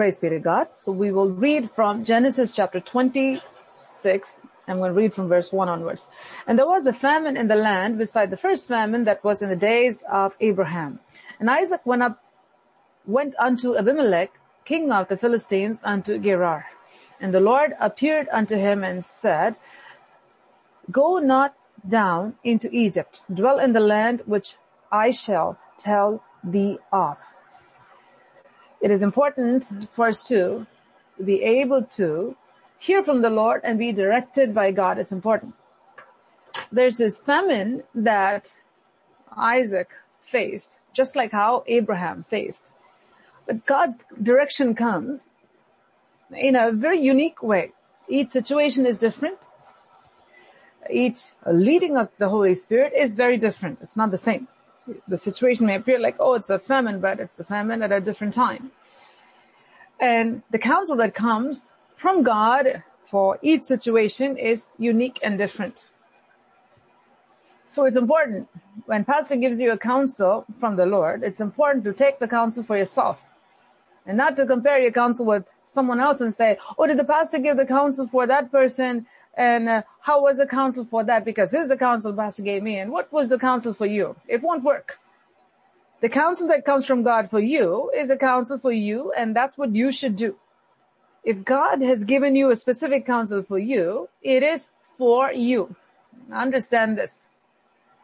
Praise be to God. So we will read from Genesis chapter 26 I'm going to read from verse 1 onwards. And there was a famine in the land beside the first famine that was in the days of Abraham. And Isaac went up, went unto Abimelech, king of the Philistines, unto Gerar. And the Lord appeared unto him and said, Go not down into Egypt, dwell in the land which I shall tell thee of. It is important for us to be able to hear from the Lord and be directed by God. It's important. There's this famine that Isaac faced, just like how Abraham faced. But God's direction comes in a very unique way. Each situation is different. Each leading of the Holy Spirit is very different. It's not the same. The situation may appear like, oh, it's a famine, but it's a famine at a different time. And the counsel that comes from God for each situation is unique and different. So it's important when pastor gives you a counsel from the Lord, it's important to take the counsel for yourself and not to compare your counsel with someone else and say, oh, did the pastor give the counsel for that person? And uh, how was the counsel for that? Because this is the counsel pastor gave me. And what was the counsel for you? It won't work. The counsel that comes from God for you is a counsel for you and that's what you should do. If God has given you a specific counsel for you, it is for you. Understand this.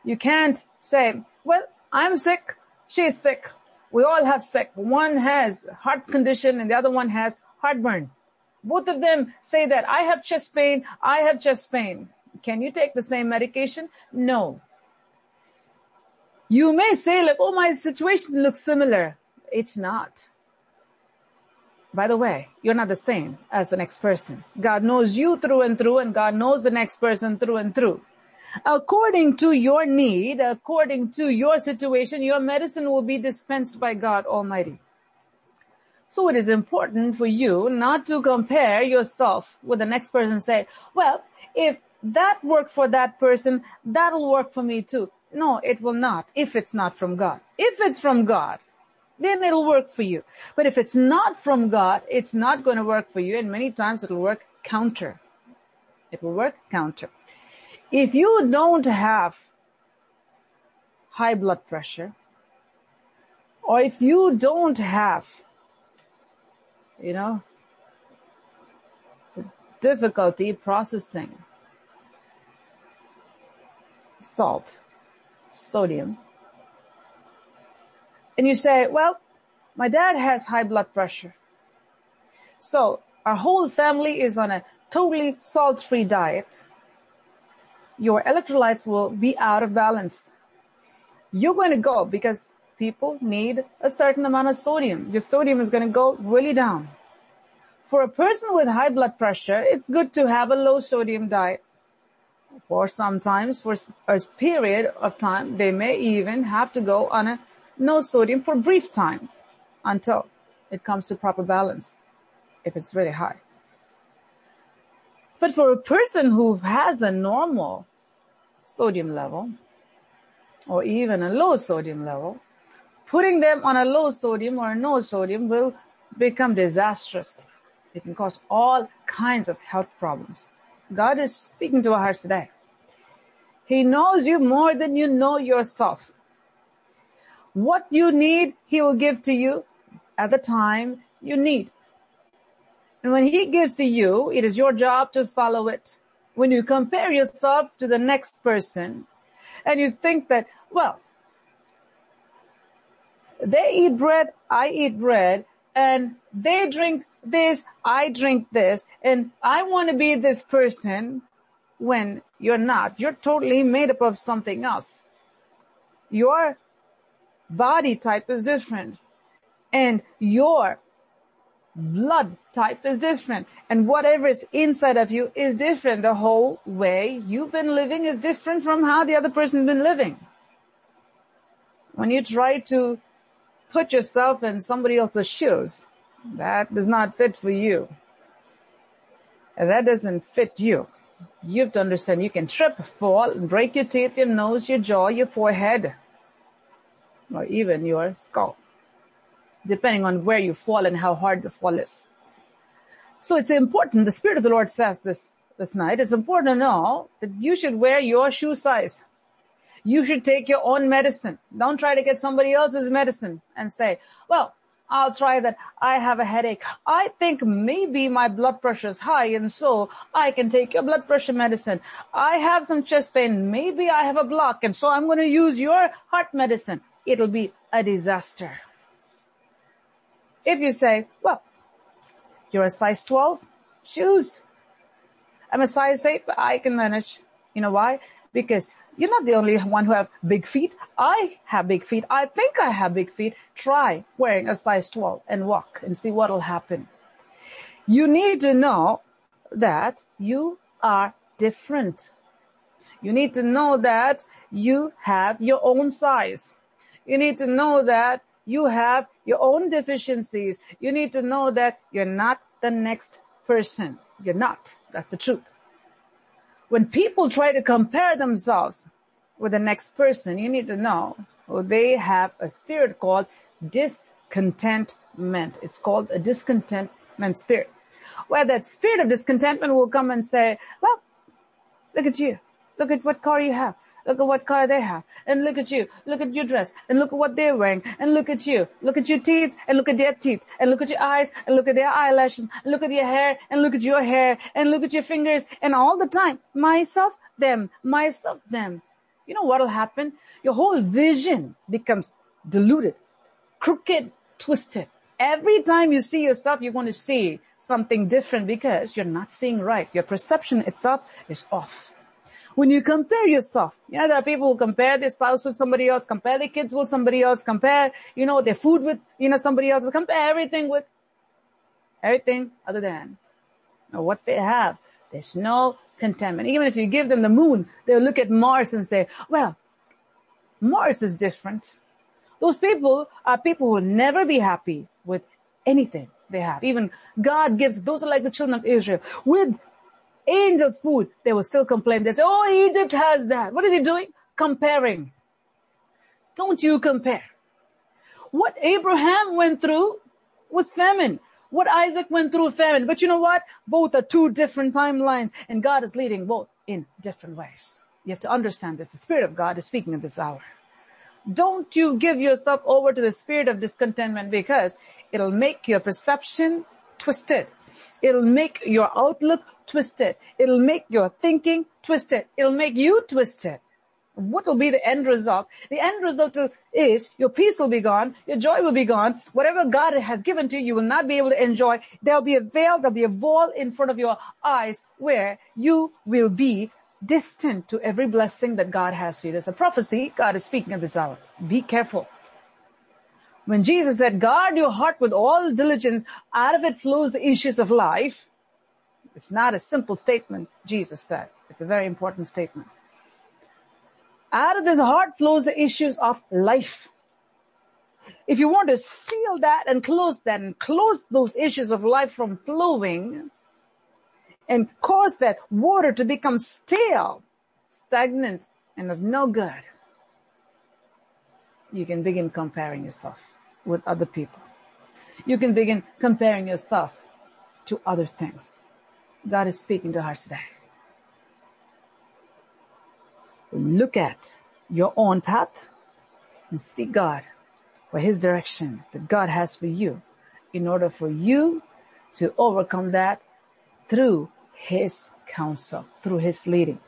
You can't say, well, I'm sick, she's sick. We all have sick. One has heart condition and the other one has heartburn. Both of them say that I have chest pain, I have chest pain. Can you take the same medication? No. You may say like, oh, my situation looks similar. It's not. By the way, you're not the same as the next person. God knows you through and through and God knows the next person through and through. According to your need, according to your situation, your medicine will be dispensed by God Almighty. So it is important for you not to compare yourself with the next person and say, well, if that worked for that person, that'll work for me too. No, it will not if it's not from God. If it's from God, then it'll work for you. But if it's not from God, it's not going to work for you and many times it'll work counter. It will work counter. If you don't have high blood pressure, or if you don't have, you know, difficulty processing salt, sodium, and you say, well, my dad has high blood pressure. So our whole family is on a totally salt-free diet. Your electrolytes will be out of balance. You're going to go because people need a certain amount of sodium. Your sodium is going to go really down. For a person with high blood pressure, it's good to have a low sodium diet. For sometimes, for a period of time, they may even have to go on a no sodium for brief time until it comes to proper balance if it's really high. But for a person who has a normal sodium level or even a low sodium level, putting them on a low sodium or no sodium will become disastrous. It can cause all kinds of health problems. God is speaking to our hearts today. He knows you more than you know yourself. What you need, He will give to you at the time you need. And when He gives to you, it is your job to follow it. When you compare yourself to the next person and you think that, well, they eat bread, I eat bread, and they drink this, I drink this, and I want to be this person when you're not. You're totally made up of something else. Your body type is different and your blood type is different and whatever is inside of you is different. The whole way you've been living is different from how the other person's been living. When you try to put yourself in somebody else's shoes, that does not fit for you. And that doesn't fit you. You have to understand you can trip, fall, break your teeth, your nose, your jaw, your forehead or even your skull. depending on where you fall and how hard the fall is. So it's important, the Spirit of the Lord says this, this night, it's important to know that you should wear your shoe size. You should take your own medicine. Don't try to get somebody else's medicine and say, well, I'll try that. I have a headache. I think maybe my blood pressure is high and so I can take your blood pressure medicine. I have some chest pain. Maybe I have a block and so I'm going to use your heart medicine. It'll be a disaster. If you say, well, you're a size 12, shoes. I'm a size 8, but I can manage. You know why? Because you're not the only one who have big feet. I have big feet. I think I have big feet. Try wearing a size 12 and walk and see what'll happen. You need to know that you are different. You need to know that you have your own size. You need to know that you have your own deficiencies. You need to know that you're not the next person. You're not. That's the truth. When people try to compare themselves with the next person, you need to know well, they have a spirit called discontentment. It's called a discontentment spirit. Where that spirit of discontentment will come and say, well, look at you. Look at what car you have. Look at what car they have. And look at you. Look at your dress. And look at what they're wearing. And look at you. Look at your teeth. And look at their teeth. And look at your eyes. And look at their eyelashes. And look at your hair. And look at your hair. And look at your fingers. And all the time, myself, them, myself, them. You know what'll happen? Your whole vision becomes diluted, crooked, twisted. Every time you see yourself, you're going to see something different because you're not seeing right. Your perception itself is off. When you compare yourself, you know, there are people who compare their spouse with somebody else, compare their kids with somebody else, compare, you know, their food with, you know, somebody else, compare everything with everything other than you know, what they have. There's no contentment. Even if you give them the moon, they'll look at Mars and say, well, Mars is different. Those people are people who will never be happy with anything they have. Even God gives, those are like the children of Israel. With angels food, they will still complain. They say, oh, Egypt has that. What is he doing? Comparing. Don't you compare. What Abraham went through was famine. What Isaac went through famine. But you know what? Both are two different timelines and God is leading both in different ways. You have to understand this. The Spirit of God is speaking in this hour. Don't you give yourself over to the spirit of discontentment because it'll make your perception twisted. It'll make your outlook twisted. It'll make your thinking twisted. It'll make you twisted. What will be the end result? The end result is your peace will be gone, your joy will be gone. Whatever God has given to you, you will not be able to enjoy. There'll be a veil, there'll be a wall in front of your eyes where you will be distant to every blessing that God has for you. There's a prophecy God is speaking at this hour. Be careful. When Jesus said, guard your heart with all diligence, out of it flows the issues of life, it's not a simple statement, Jesus said. It's a very important statement. Out of this heart flows the issues of life. If you want to seal that and close that and close those issues of life from flowing and cause that water to become stale, stagnant, and of no good, you can begin comparing yourself with other people. You can begin comparing yourself to other things. God is speaking to us today. Look at your own path and seek God for His direction that God has for you in order for you to overcome that through His counsel, through His leading.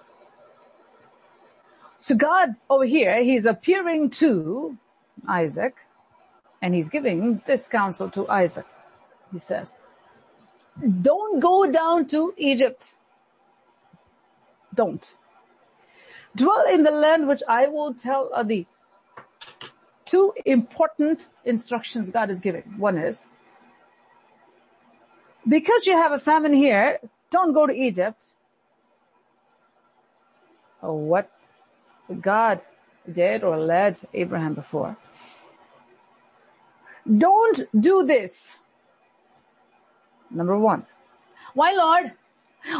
So God over here, He's appearing to Isaac and He's giving this counsel to Isaac. He says, don't go down to Egypt. Don't. Dwell in the land which I will tell thee. Two important instructions God is giving. One is, because you have a famine here, don't go to Egypt. Oh, what God did or led Abraham before. Don't do this. Number one. Why Lord?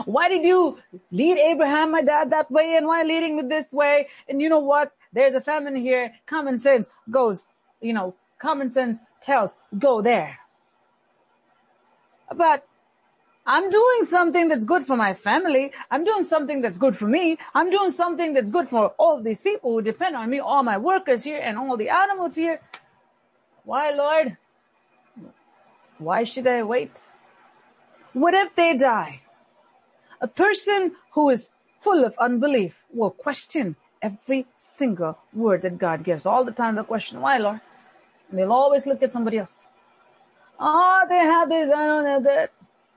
Why did you lead Abraham, my dad, that way and why leading me this way? And you know what? There's a famine here. Common sense goes, you know, common sense tells, go there. But I'm doing something that's good for my family. I'm doing something that's good for me. I'm doing something that's good for all these people who depend on me, all my workers here and all the animals here. Why, Lord? Why should I wait? What if they die? A person who is full of unbelief will question every single word that God gives. All the time they'll question, why, Lord? And they'll always look at somebody else. Oh, they have this, I don't have that.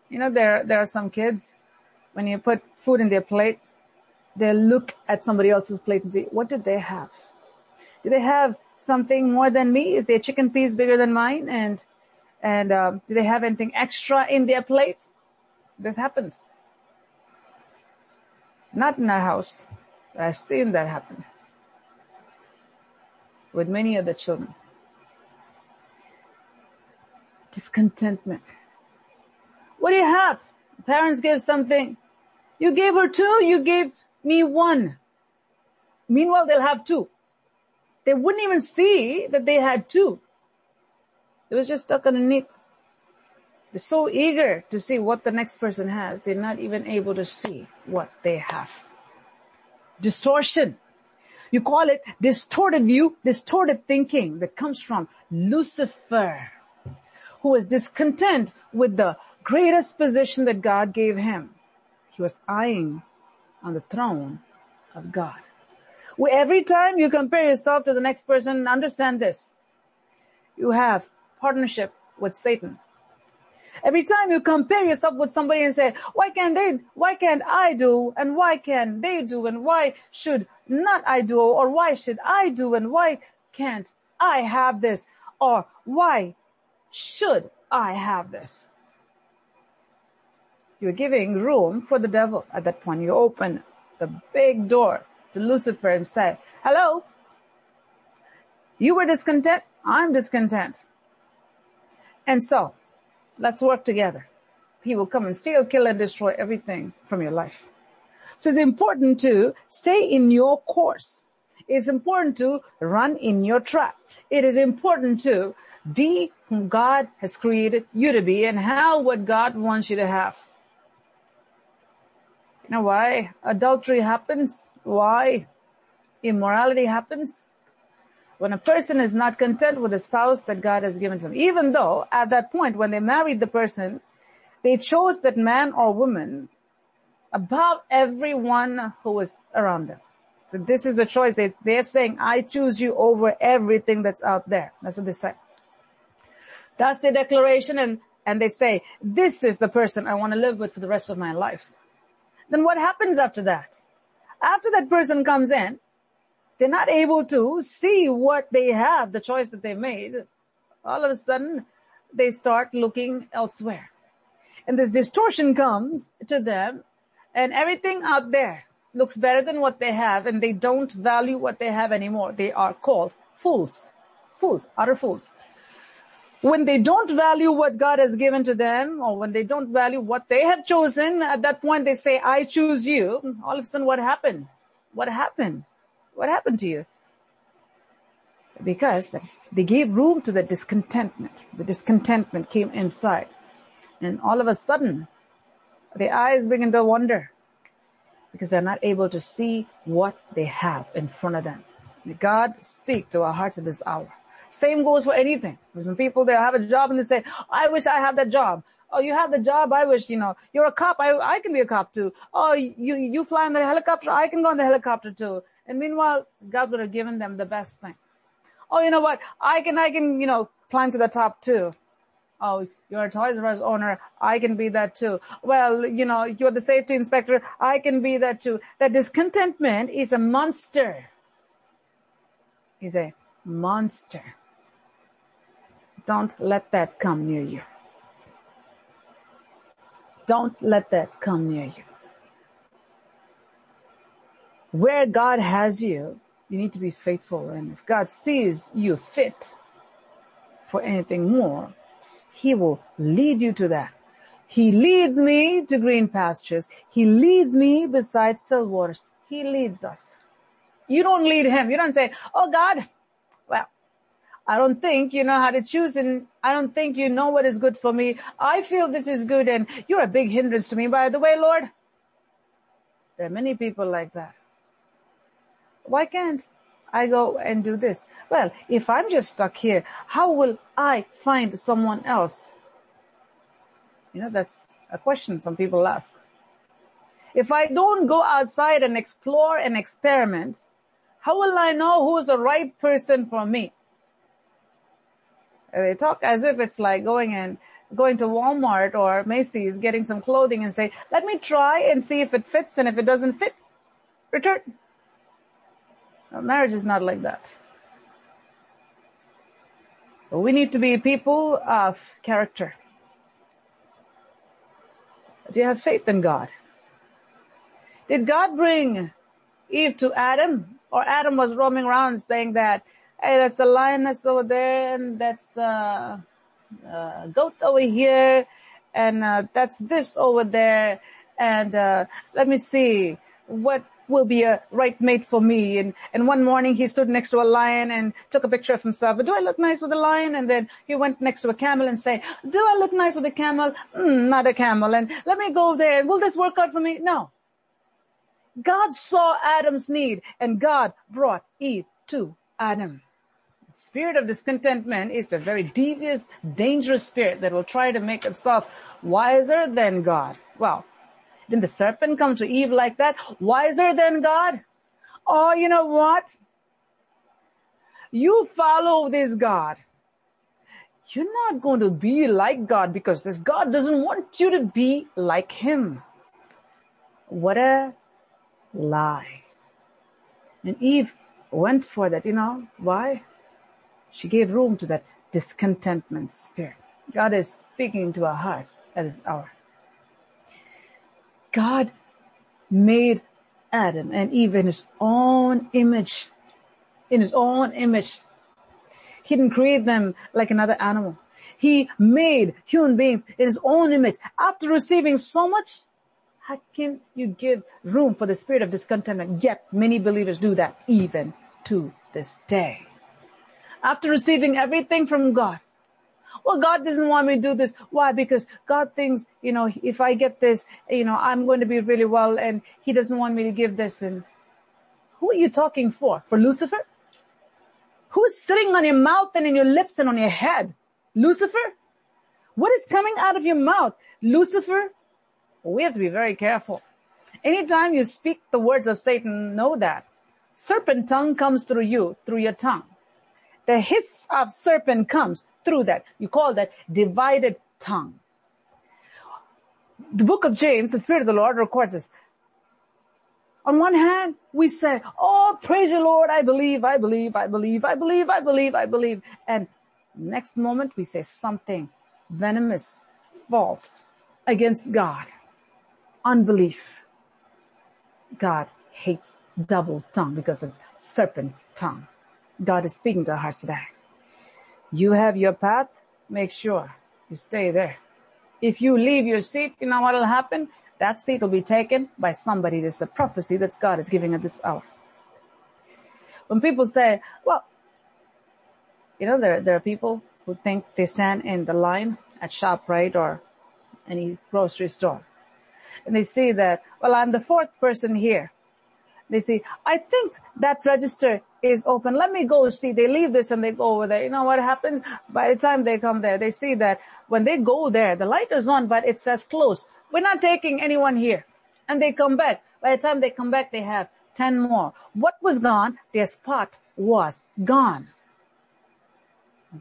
You know, there, there are some kids, when you put food in their plate, they look at somebody else's plate and say, what did they have? Do they have something more than me? Is their chicken piece bigger than mine? And, and, um, do they have anything extra in their plate? This happens. Not in our house, but I've seen that happen with many other children. Discontentment. What do you have? Parents gave something. You gave her two, you gave me one. Meanwhile, they'll have two. They wouldn't even see that they had two. It was just stuck underneath. They're so eager to see what the next person has, they're not even able to see what they have. Distortion. You call it distorted view, distorted thinking that comes from Lucifer, who is discontent with the greatest position that God gave him. He was eyeing on the throne of God. Every time you compare yourself to the next person, understand this. You have partnership with Satan. Every time you compare yourself with somebody and say, why can't they, why can't I do and why can they do and why should not I do or why should I do and why can't I have this or why should I have this? You're giving room for the devil at that point. You open the big door to Lucifer and say, hello, you were discontent. I'm discontent. And so let's work together. He will come and steal, kill and destroy everything from your life. So it's important to stay in your course. It's important to run in your track. It is important to be who God has created you to be and how what God wants you to have. You know why adultery happens? Why immorality happens? When a person is not content with the spouse that God has given to them, even though at that point when they married the person, they chose that man or woman above everyone who was around them. So this is the choice. They, they're saying, I choose you over everything that's out there. That's what they say. That's the declaration and, and they say, this is the person I want to live with for the rest of my life then what happens after that? After that person comes in, they're not able to see what they have, the choice that they made. All of a sudden, they start looking elsewhere. And this distortion comes to them and everything out there looks better than what they have and they don't value what they have anymore. They are called fools. Fools, utter fools when they don't value what God has given to them or when they don't value what they have chosen, at that point they say, I choose you. All of a sudden what happened? What happened? What happened to you? Because they gave room to the discontentment. The discontentment came inside. And all of a sudden, their eyes begin to wander because they're not able to see what they have in front of them. May God speak to our hearts at this hour. Same goes for anything. There's some people they have a job and they say, I wish I had that job. Oh, you have the job. I wish, you know, you're a cop. I, I can be a cop too. Oh, you, you fly in the helicopter. I can go in the helicopter too. And meanwhile, God would have given them the best thing. Oh, you know what? I can, I can, you know, climb to the top too. Oh, you're a Toys R Us owner. I can be that too. Well, you know, you're the safety inspector. I can be that too. That discontentment is a monster. Is a monster. Don't let that come near you. Don't let that come near you. Where God has you, you need to be faithful. And if God sees you fit for anything more, He will lead you to that. He leads me to green pastures. He leads me beside still waters. He leads us. You don't lead Him. You don't say, Oh God, well, I don't think you know how to choose and I don't think you know what is good for me. I feel this is good and you're a big hindrance to me. By the way, Lord, there are many people like that. Why can't I go and do this? Well, if I'm just stuck here, how will I find someone else? You know, that's a question some people ask. If I don't go outside and explore and experiment, how will I know who's the right person for me? They talk as if it's like going and going to Walmart or Macy's, getting some clothing and say, let me try and see if it fits and if it doesn't fit, return. Marriage is not like that. We need to be people of character. Do you have faith in God? Did God bring Eve to Adam? Or Adam was roaming around saying that, hey, that's the lioness over there and that's the uh, goat over here and uh, that's this over there and uh, let me see what will be a right mate for me. And, and one morning he stood next to a lion and took a picture of himself. But do I look nice with a lion? And then he went next to a camel and say, do I look nice with a camel? Mm, not a camel. And let me go there. Will this work out for me? No. God saw Adam's need and God brought Eve to Adam. Spirit of discontentment is a very devious, dangerous spirit that will try to make itself wiser than God. Well, didn't the serpent come to Eve like that? Wiser than God? Oh, you know what? You follow this God. You're not going to be like God because this God doesn't want you to be like Him. What a lie. And Eve went for that, you know, why? She gave room to that discontentment spirit. God is speaking to our hearts at this hour. God made Adam and Eve in his own image. In his own image. He didn't create them like another animal. He made human beings in his own image. After receiving so much, how can you give room for the spirit of discontentment? Yet many believers do that even to this day. After receiving everything from God, well, God doesn't want me to do this. Why? Because God thinks, you know, if I get this, you know, I'm going to be really well and he doesn't want me to give this. And who are you talking for? For Lucifer? Who's sitting on your mouth and in your lips and on your head? Lucifer? What is coming out of your mouth? Lucifer we have to be very careful. Anytime you speak the words of Satan, know that serpent tongue comes through you, through your tongue. The hiss of serpent comes through that. You call that divided tongue. The book of James, the Spirit of the Lord records this. On one hand, we say, Oh, praise the Lord, I believe, I believe, I believe, I believe, I believe, I believe. And next moment we say something venomous, false against God unbelief. God hates double tongue because of serpent's tongue. God is speaking to our hearts today. You have your path, make sure you stay there. If you leave your seat, you know what will happen? That seat will be taken by somebody. This is a prophecy that God is giving at this hour. When people say, well, you know, there, there are people who think they stand in the line at ShopRite or any grocery store and they say that, well, I'm the fourth person here. They say, I think that register is open. Let me go see. They leave this and they go over there. You know what happens? By the time they come there, they see that when they go there, the light is on, but it says closed. We're not taking anyone here. And they come back. By the time they come back, they have 10 more. What was gone? Their spot was gone.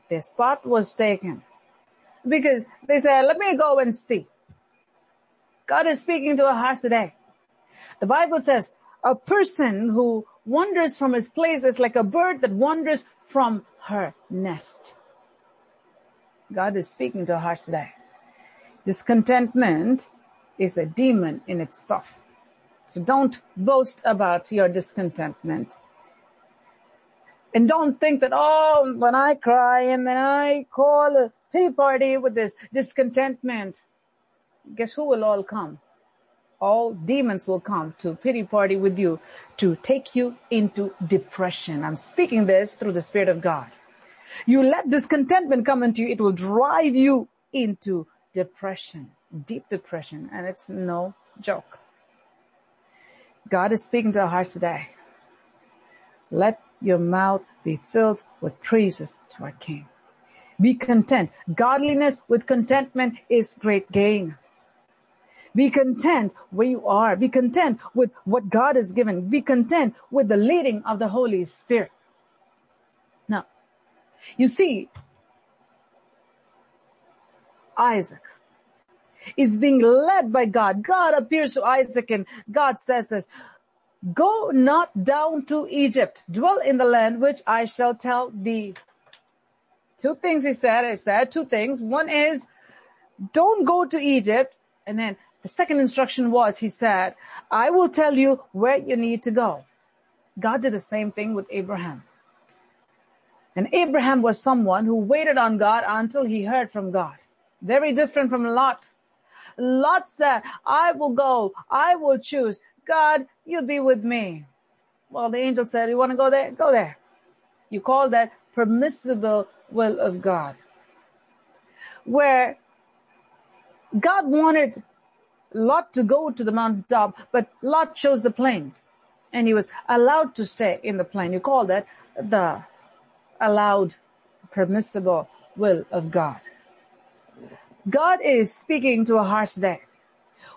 Their spot was taken. Because they said, let me go and see. God is speaking to our hearts today. The Bible says, a person who wanders from his place is like a bird that wanders from her nest. God is speaking to our hearts today. Discontentment is a demon in itself. So don't boast about your discontentment. And don't think that, oh, when I cry and then I call a pity party with this discontentment, guess who will all come? All demons will come to pity party with you to take you into depression. I'm speaking this through the Spirit of God. You let discontentment come into you, it will drive you into depression, deep depression, and it's no joke. God is speaking to our hearts today. Let your mouth be filled with praises to our King. Be content. Godliness with contentment is great gain. Be content where you are. Be content with what God has given. Be content with the leading of the Holy Spirit. Now, you see, Isaac is being led by God. God appears to Isaac and God says this, go not down to Egypt, dwell in the land which I shall tell thee. Two things he said, I said two things. One is, don't go to Egypt. And then the second instruction was, he said, I will tell you where you need to go. God did the same thing with Abraham. And Abraham was someone who waited on God until he heard from God. Very different from Lot. Lot said, I will go, I will choose. God, you'll be with me. Well, the angel said, you want to go there? Go there. You call that permissible will of God. Where God wanted Lot to go to the mountaintop, but Lot chose the plain. And he was allowed to stay in the plain. You call that the allowed permissible will of God. God is speaking to our hearts there.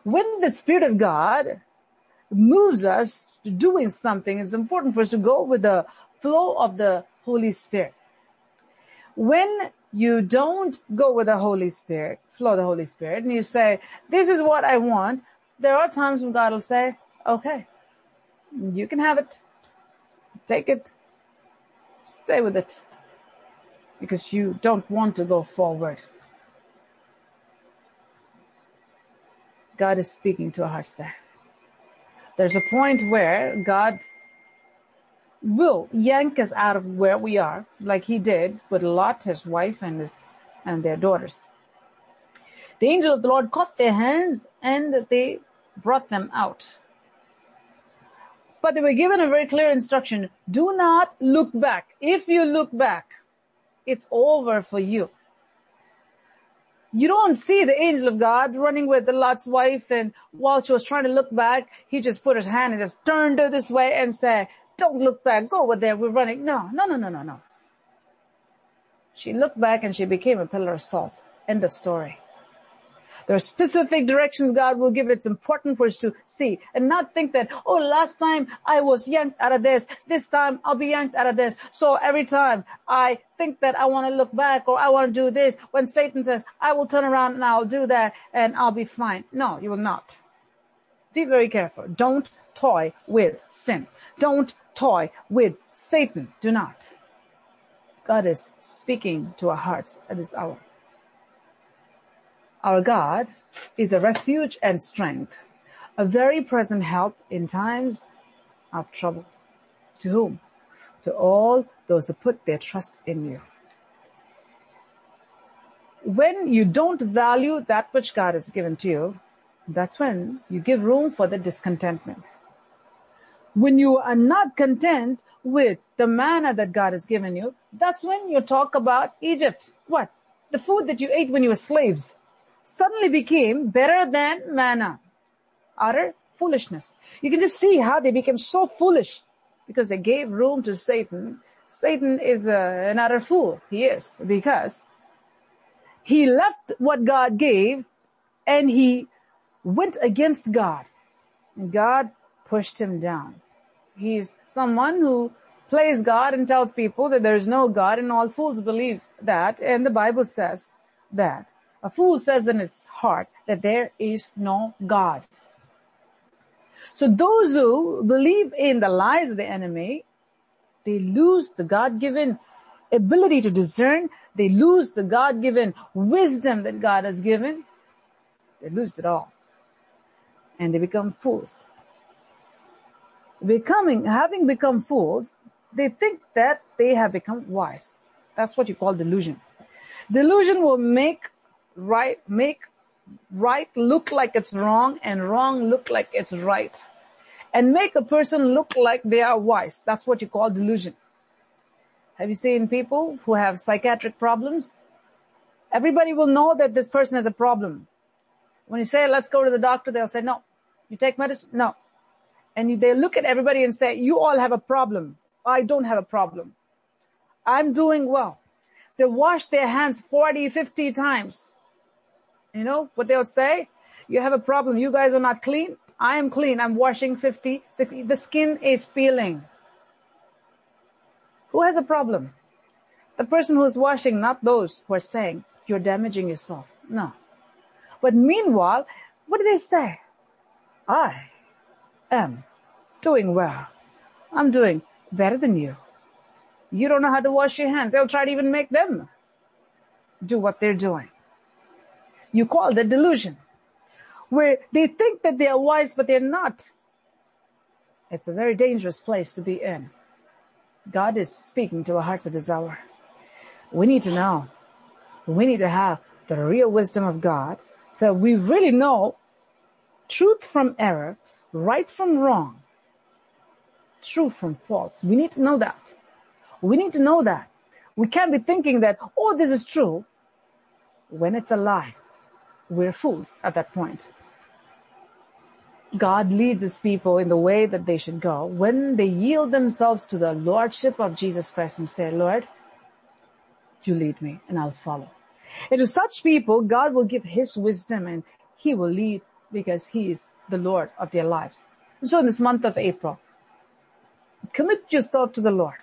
When the Spirit of God moves us to doing something, it's important for us to go with the flow of the Holy Spirit. When you don't go with the Holy Spirit, flow the Holy Spirit, and you say, this is what I want, there are times when God will say, okay, you can have it. Take it. Stay with it. Because you don't want to go forward. God is speaking to our hearts there. There's a point where God will yank us out of where we are, like he did with Lot, his wife, and his, and their daughters. The angel of the Lord caught their hands and they brought them out. But they were given a very clear instruction. Do not look back. If you look back, it's over for you. You don't see the angel of God running with the Lot's wife and while she was trying to look back, he just put his hand and just turned her this way and said, don't look back, go over there, we're running. No, no, no, no, no, no. She looked back and she became a pillar of salt. End of story. There are specific directions God will give. It's important for us to see and not think that, oh, last time I was yanked out of this. This time I'll be yanked out of this. So every time I think that I want to look back or I want to do this, when Satan says, I will turn around and I'll do that and I'll be fine. No, you will not. Be very careful. Don't toy with sin. Don't toy with Satan. Do not. God is speaking to our hearts at this hour. Our God is a refuge and strength, a very present help in times of trouble. To whom? To all those who put their trust in you. When you don't value that which God has given to you, that's when you give room for the discontentment. When you are not content with the manna that God has given you, that's when you talk about Egypt. What? The food that you ate when you were slaves suddenly became better than manna. Utter foolishness. You can just see how they became so foolish because they gave room to Satan. Satan is a, an utter fool. He is because he left what God gave and he went against God. And God pushed him down. He's someone who plays God and tells people that there is no God and all fools believe that and the Bible says that. A fool says in his heart that there is no God. So those who believe in the lies of the enemy, they lose the God-given ability to discern. They lose the God-given wisdom that God has given. They lose it all. And they become fools. Becoming, having become fools, they think that they have become wise. That's what you call delusion. Delusion will make right, make right look like it's wrong and wrong look like it's right. And make a person look like they are wise. That's what you call delusion. Have you seen people who have psychiatric problems? Everybody will know that this person has a problem. When you say, let's go to the doctor, they'll say, no. You take medicine? No. And they look at everybody and say, you all have a problem. I don't have a problem. I'm doing well. They wash their hands 40, 50 times. You know what they'll say? You have a problem. You guys are not clean. I am clean. I'm washing 50, 60. The skin is peeling. Who has a problem? The person who's washing, not those who are saying you're damaging yourself. No. But meanwhile, what do they say? I am doing well. I'm doing better than you. You don't know how to wash your hands. They'll try to even make them do what they're doing. You call that delusion, where they think that they are wise, but they're not. It's a very dangerous place to be in. God is speaking to our hearts at this hour. We need to know. We need to have the real wisdom of God so we really know truth from error, right from wrong, true from false. We need to know that. We need to know that. We can't be thinking that, oh, this is true when it's a lie. We're fools at that point. God leads his people in the way that they should go when they yield themselves to the Lordship of Jesus Christ and say, Lord, you lead me and I'll follow. And to such people, God will give his wisdom and he will lead because he is the Lord of their lives. So in this month of April, commit yourself to the Lord.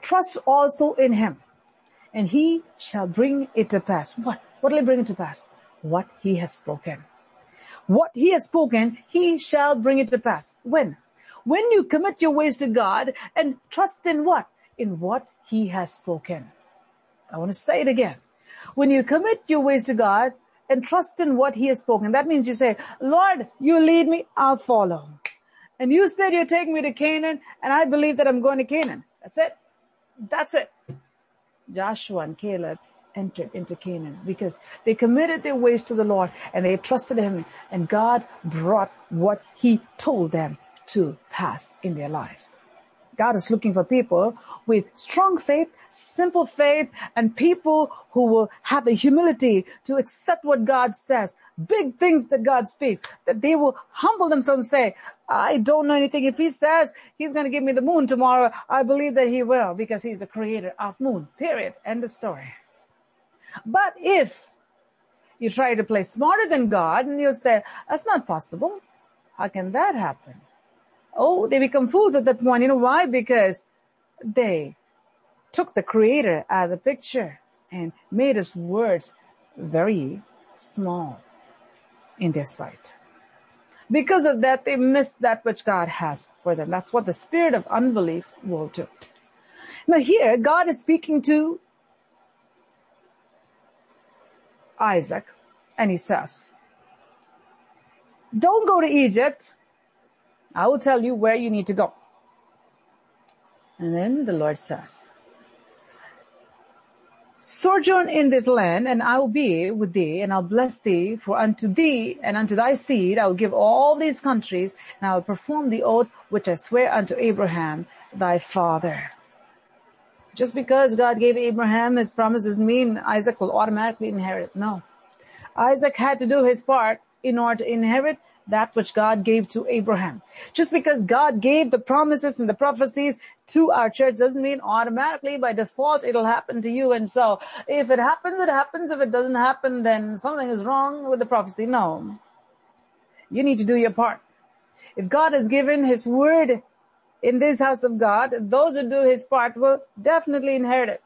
Trust also in him and he shall bring it to pass. What? What will he bring it to pass? What he has spoken. What he has spoken, he shall bring it to pass. When? When you commit your ways to God and trust in what? In what he has spoken. I want to say it again. When you commit your ways to God and trust in what he has spoken, that means you say, Lord, you lead me, I'll follow. And you said you're taking me to Canaan and I believe that I'm going to Canaan. That's it. That's it. Joshua and Caleb entered into Canaan because they committed their ways to the Lord and they trusted him and God brought what he told them to pass in their lives. God is looking for people with strong faith, simple faith, and people who will have the humility to accept what God says, big things that God speaks, that they will humble themselves and say, I don't know anything. If he says he's going to give me the moon tomorrow, I believe that he will because he's the creator of moon, period. End of story. But if you try to play smarter than God and you'll say, that's not possible. How can that happen? Oh, they become fools at that point. You know why? Because they took the creator out of the picture and made his words very small in their sight. Because of that, they miss that which God has for them. That's what the spirit of unbelief will do. Now here, God is speaking to Isaac and he says, don't go to Egypt I will tell you where you need to go. And then the Lord says, sojourn in this land and I will be with thee and I'll bless thee for unto thee and unto thy seed I will give all these countries and I will perform the oath which I swear unto Abraham thy father. Just because God gave Abraham his promises mean Isaac will automatically inherit. No. Isaac had to do his part in order to inherit that which God gave to Abraham. Just because God gave the promises and the prophecies to our church doesn't mean automatically by default it'll happen to you. And so if it happens, it happens. If it doesn't happen, then something is wrong with the prophecy. No. You need to do your part. If God has given His word in this house of God, those who do His part will definitely inherit it.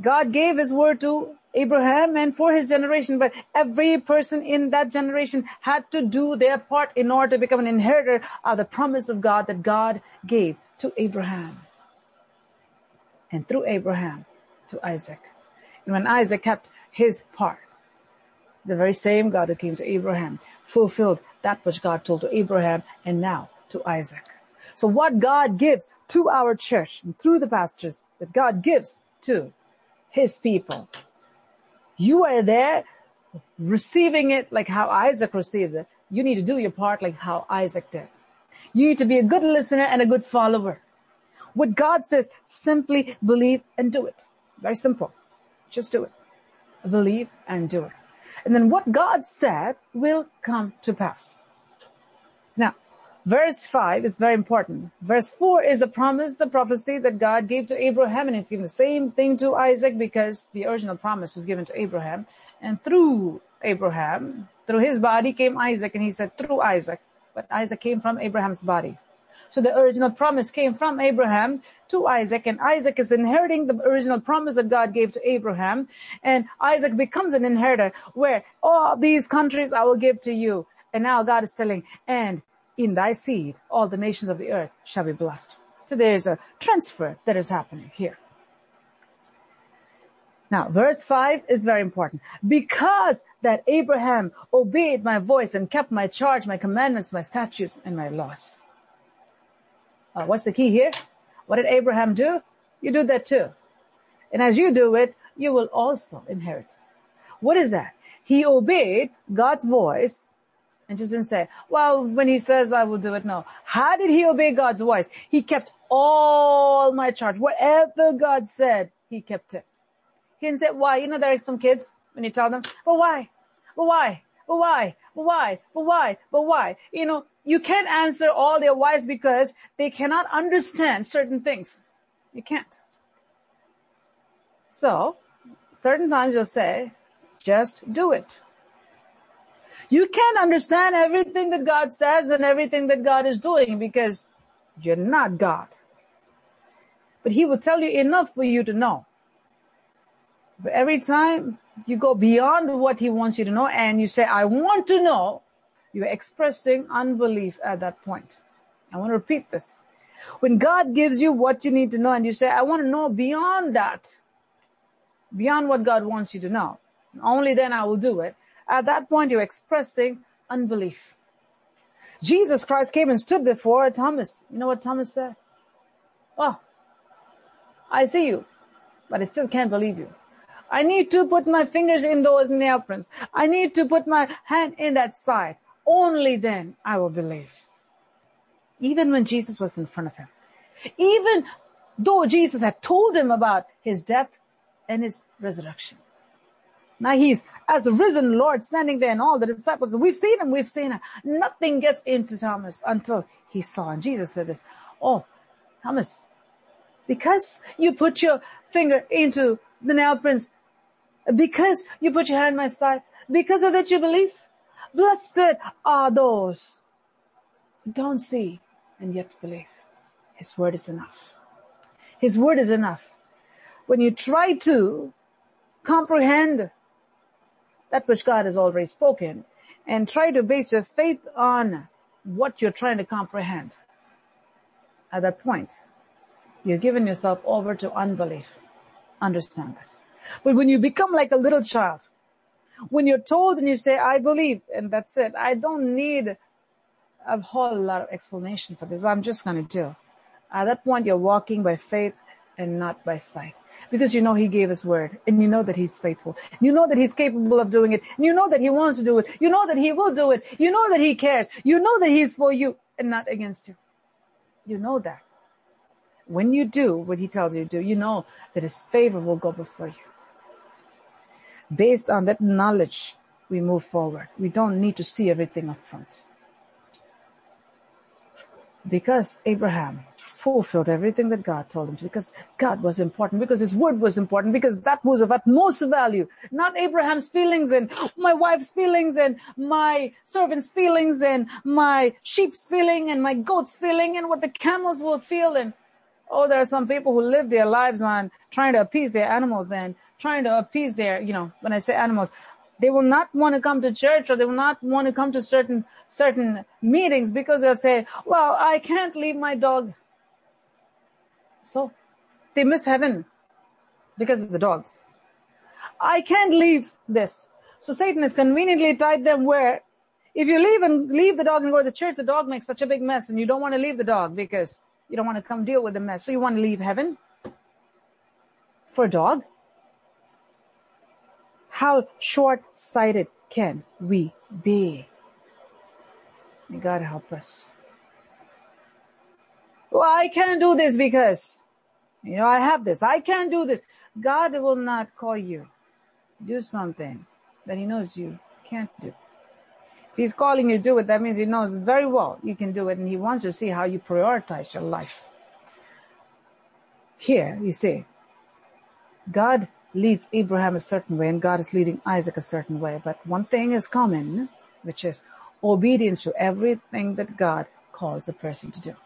God gave His word to Abraham and for his generation, but every person in that generation had to do their part in order to become an inheritor of the promise of God that God gave to Abraham. And through Abraham to Isaac. And when Isaac kept his part, the very same God who came to Abraham fulfilled that which God told to Abraham and now to Isaac. So what God gives to our church and through the pastors that God gives to his people you are there receiving it like how Isaac received it. You need to do your part like how Isaac did. You need to be a good listener and a good follower. What God says, simply believe and do it. Very simple. Just do it. Believe and do it. And then what God said will come to pass. Now, verse 5 is very important. Verse 4 is the promise, the prophecy that God gave to Abraham and it's given the same thing to Isaac because the original promise was given to Abraham. And through Abraham, through his body came Isaac and he said through Isaac, but Isaac came from Abraham's body. So the original promise came from Abraham to Isaac and Isaac is inheriting the original promise that God gave to Abraham and Isaac becomes an inheritor where all these countries I will give to you. And now God is telling, and in thy seed, all the nations of the earth shall be blessed. So there is a transfer that is happening here. Now, verse 5 is very important. Because that Abraham obeyed my voice and kept my charge, my commandments, my statutes, and my laws. Uh, what's the key here? What did Abraham do? You do that too. And as you do it, you will also inherit. What is that? He obeyed God's voice and just didn't say, well, when he says I will do it, no. How did he obey God's voice? He kept all my charge. Whatever God said, he kept it. He didn't say, why? You know, there are some kids, when you tell them, but why? But why? But why? But why? But why? But why? You know, you can't answer all their whys because they cannot understand certain things. You can't. So, certain times you'll say, just do it. You can't understand everything that God says and everything that God is doing because you're not God. But He will tell you enough for you to know. But every time you go beyond what He wants you to know and you say, I want to know, you're expressing unbelief at that point. I want to repeat this. When God gives you what you need to know and you say, I want to know beyond that, beyond what God wants you to know, only then I will do it. At that point, you're expressing unbelief. Jesus Christ came and stood before Thomas. You know what Thomas said? Oh, I see you, but I still can't believe you. I need to put my fingers in those nail prints. I need to put my hand in that side. Only then I will believe. Even when Jesus was in front of him. Even though Jesus had told him about his death and his resurrection. Now he's as a risen Lord standing there and all the disciples, we've seen him, we've seen him. Nothing gets into Thomas until he saw. And Jesus said this, oh, Thomas, because you put your finger into the nail prints, because you put your hand in my side, because of that you believe, blessed are those who don't see and yet believe. His word is enough. His word is enough. When you try to comprehend that which God has already spoken and try to base your faith on what you're trying to comprehend. At that point, you're giving yourself over to unbelief. Understand this. But when you become like a little child, when you're told and you say, I believe, and that's it, I don't need a whole lot of explanation for this. I'm just going to do. At that point, you're walking by faith and not by sight. Because you know He gave His word and you know that He's faithful. You know that He's capable of doing it. You know that He wants to do it. You know that He will do it. You know that He cares. You know that He's for you and not against you. You know that. When you do what He tells you to do, you know that His favor will go before you. Based on that knowledge, we move forward. We don't need to see everything up front. Because Abraham fulfilled everything that God told him to because God was important, because his word was important, because that was of utmost value. Not Abraham's feelings and my wife's feelings and my servant's feelings and my sheep's feeling and my goat's feeling and what the camels will feel and oh, there are some people who live their lives on trying to appease their animals and trying to appease their, you know, when I say animals, they will not want to come to church or they will not want to come to certain, certain meetings because they'll say, well, I can't leave my dog so they miss heaven because of the dogs. I can't leave this. So Satan has conveniently tied them where if you leave and leave the dog and go to the church, the dog makes such a big mess and you don't want to leave the dog because you don't want to come deal with the mess. So you want to leave heaven for a dog? How short-sighted can we be? May God help us. Well, I can't do this because, you know, I have this. I can't do this. God will not call you do something that he knows you can't do. If he's calling you to do it, that means he knows very well you can do it and he wants to see how you prioritize your life. Here, you see, God leads Abraham a certain way and God is leading Isaac a certain way. But one thing is common, which is obedience to everything that God calls a person to do.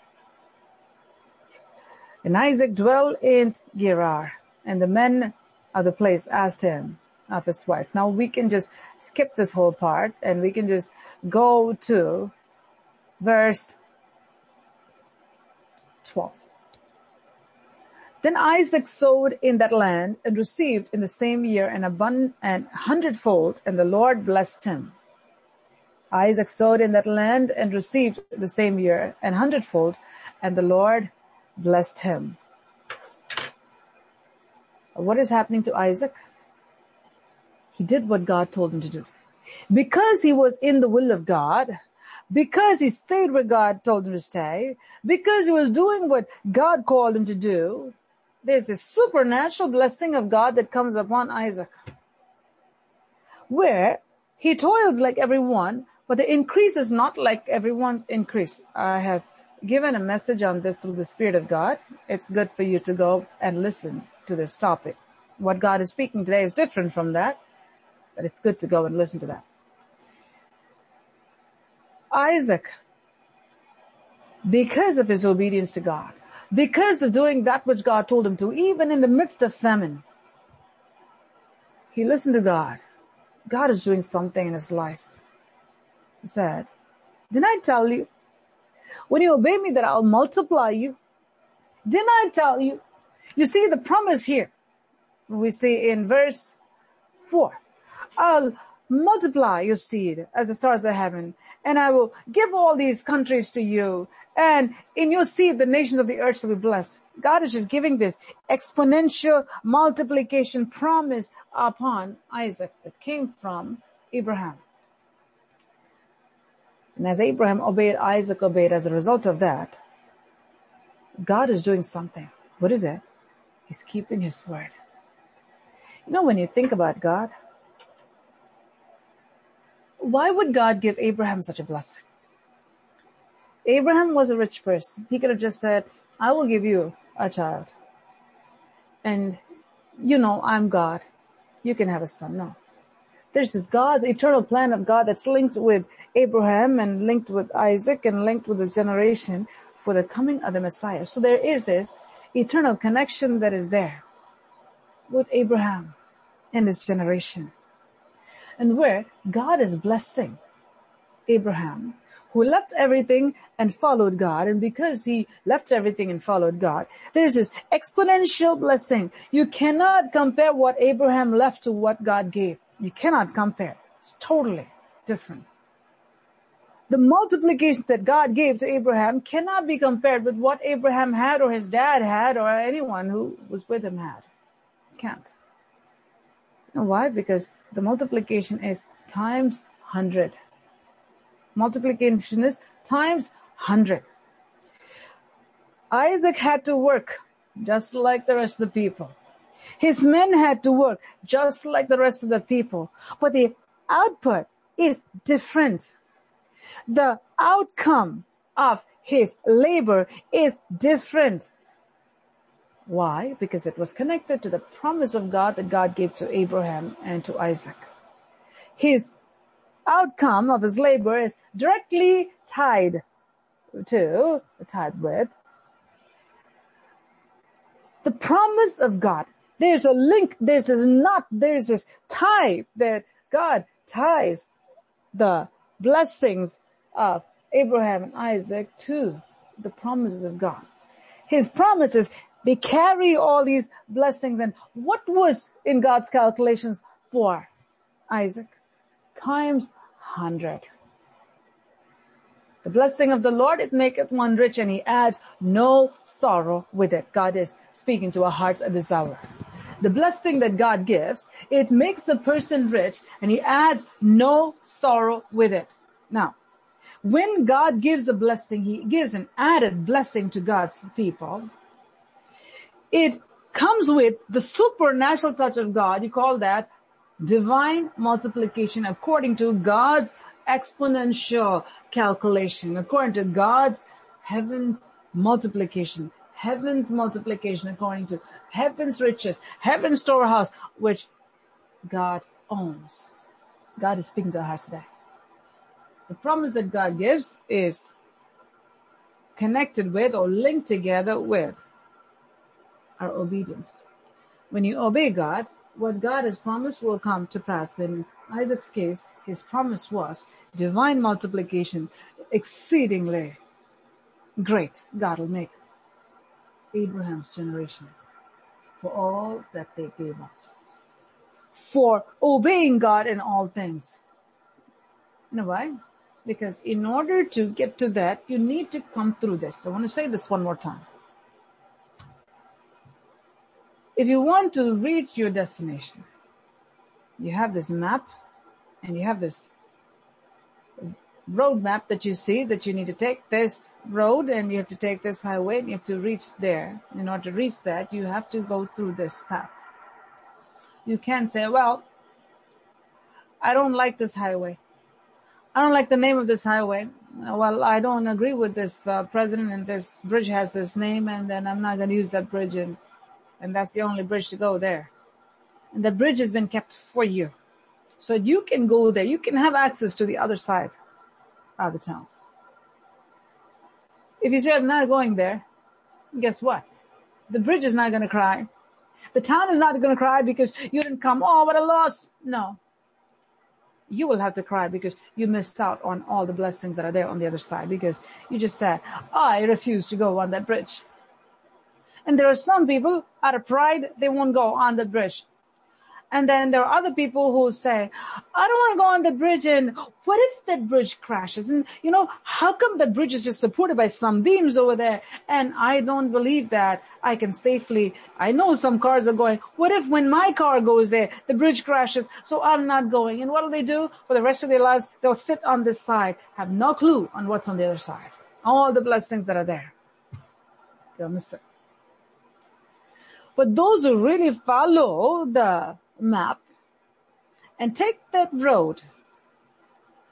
And Isaac dwelt in Gerar, and the men of the place asked him of his wife. Now we can just skip this whole part and we can just go to verse 12. Then Isaac sowed in that land and received in the same year an abundant and hundredfold, and the Lord blessed him. Isaac sowed in that land and received the same year an hundredfold, and the Lord blessed him. What is happening to Isaac? He did what God told him to do. Because he was in the will of God, because he stayed where God told him to stay, because he was doing what God called him to do, there's this supernatural blessing of God that comes upon Isaac. Where he toils like everyone, but the increase is not like everyone's increase. I have given a message on this through the Spirit of God. It's good for you to go and listen to this topic. What God is speaking today is different from that, but it's good to go and listen to that. Isaac, because of his obedience to God, because of doing that which God told him to, even in the midst of famine. He listened to God. God is doing something in his life. He said, didn't I tell you? When you obey me that I'll multiply you. Didn't I tell you? You see the promise here. We see in verse four, I'll multiply your seed as the stars of heaven and I will give all these countries to you and in your seed, the nations of the earth shall be blessed. God is just giving this exponential multiplication promise upon Isaac that came from Abraham. And as Abraham obeyed, Isaac obeyed. As a result of that, God is doing something. What is it? He's keeping his word. You know, when you think about God, why would God give Abraham such a blessing? Abraham was a rich person. He could have just said, I will give you a child. And you know, I'm God. You can have a son. No. This God's eternal plan of God that's linked with Abraham and linked with Isaac and linked with his generation for the coming of the Messiah. So there is this eternal connection that is there with Abraham and his generation. And where God is blessing Abraham who left everything and followed God. And because he left everything and followed God, there's this exponential blessing. You cannot compare what Abraham left to what God gave. You cannot compare. It's totally different. The multiplication that God gave to Abraham cannot be compared with what Abraham had or his dad had or anyone who was with him had. Can't. You know why? Because the multiplication is times hundred multiplication is times 100. Isaac had to work just like the rest of the people. His men had to work just like the rest of the people, but the output is different. The outcome of his labor is different. Why? Because it was connected to the promise of God that God gave to Abraham and to Isaac. His outcome of his labor is directly tied to, tied with the promise of God. There's a link, there's this knot, there's this tie that God ties the blessings of Abraham and Isaac to the promises of God. His promises, they carry all these blessings and what was in God's calculations for Isaac? times hundred. The blessing of the Lord, it maketh one rich and he adds no sorrow with it. God is speaking to our hearts at this hour. The blessing that God gives, it makes the person rich and he adds no sorrow with it. Now, when God gives a blessing, He gives an added blessing to God's people. It comes with the supernatural touch of God. You call that divine multiplication according to God's exponential calculation, according to God's heaven's multiplication, heaven's multiplication according to heaven's riches, heaven's storehouse, which God owns. God is speaking to our hearts today. The promise that God gives is connected with or linked together with our obedience. When you obey God, what God has promised will come to pass. In Isaac's case, his promise was divine multiplication exceedingly great. God will make Abraham's generation for all that they gave up. For obeying God in all things. You know why? Because in order to get to that, you need to come through this. I want to say this one more time. If you want to reach your destination, you have this map and you have this road map that you see that you need to take this road and you have to take this highway and you have to reach there. In order to reach that, you have to go through this path. You can't say, well, I don't like this highway. I don't like the name of this highway. Well, I don't agree with this uh, president and this bridge has this name and then I'm not going to use that bridge and and that's the only bridge to go there. And the bridge has been kept for you. So you can go there. You can have access to the other side of the town. If you say I'm not going there, guess what? The bridge is not going to cry. The town is not going to cry because you didn't come. Oh, what a loss. No. You will have to cry because you missed out on all the blessings that are there on the other side because you just said, I refuse to go on that bridge. And there are some people out of pride, they won't go on that bridge. And then there are other people who say, I don't want to go on the bridge and what if that bridge crashes? And you know, how come the bridge is just supported by some beams over there? And I don't believe that I can safely, I know some cars are going, what if when my car goes there, the bridge crashes, so I'm not going. And what do they do for the rest of their lives? They'll sit on this side, have no clue on what's on the other side. All the blessings that are there. They'll miss it. But those who really follow the map and take that road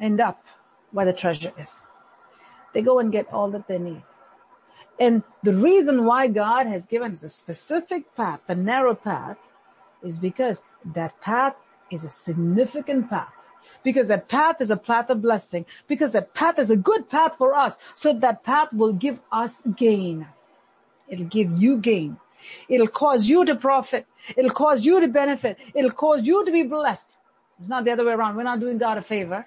end up where the treasure is. They go and get all that they need. And the reason why God has given us a specific path, a narrow path, is because that path is a significant path. Because that path is a path of blessing. Because that path is a good path for us. So that path will give us gain. It'll give you gain. It'll cause you to profit. It'll cause you to benefit. It'll cause you to be blessed. It's not the other way around. We're not doing God a favor.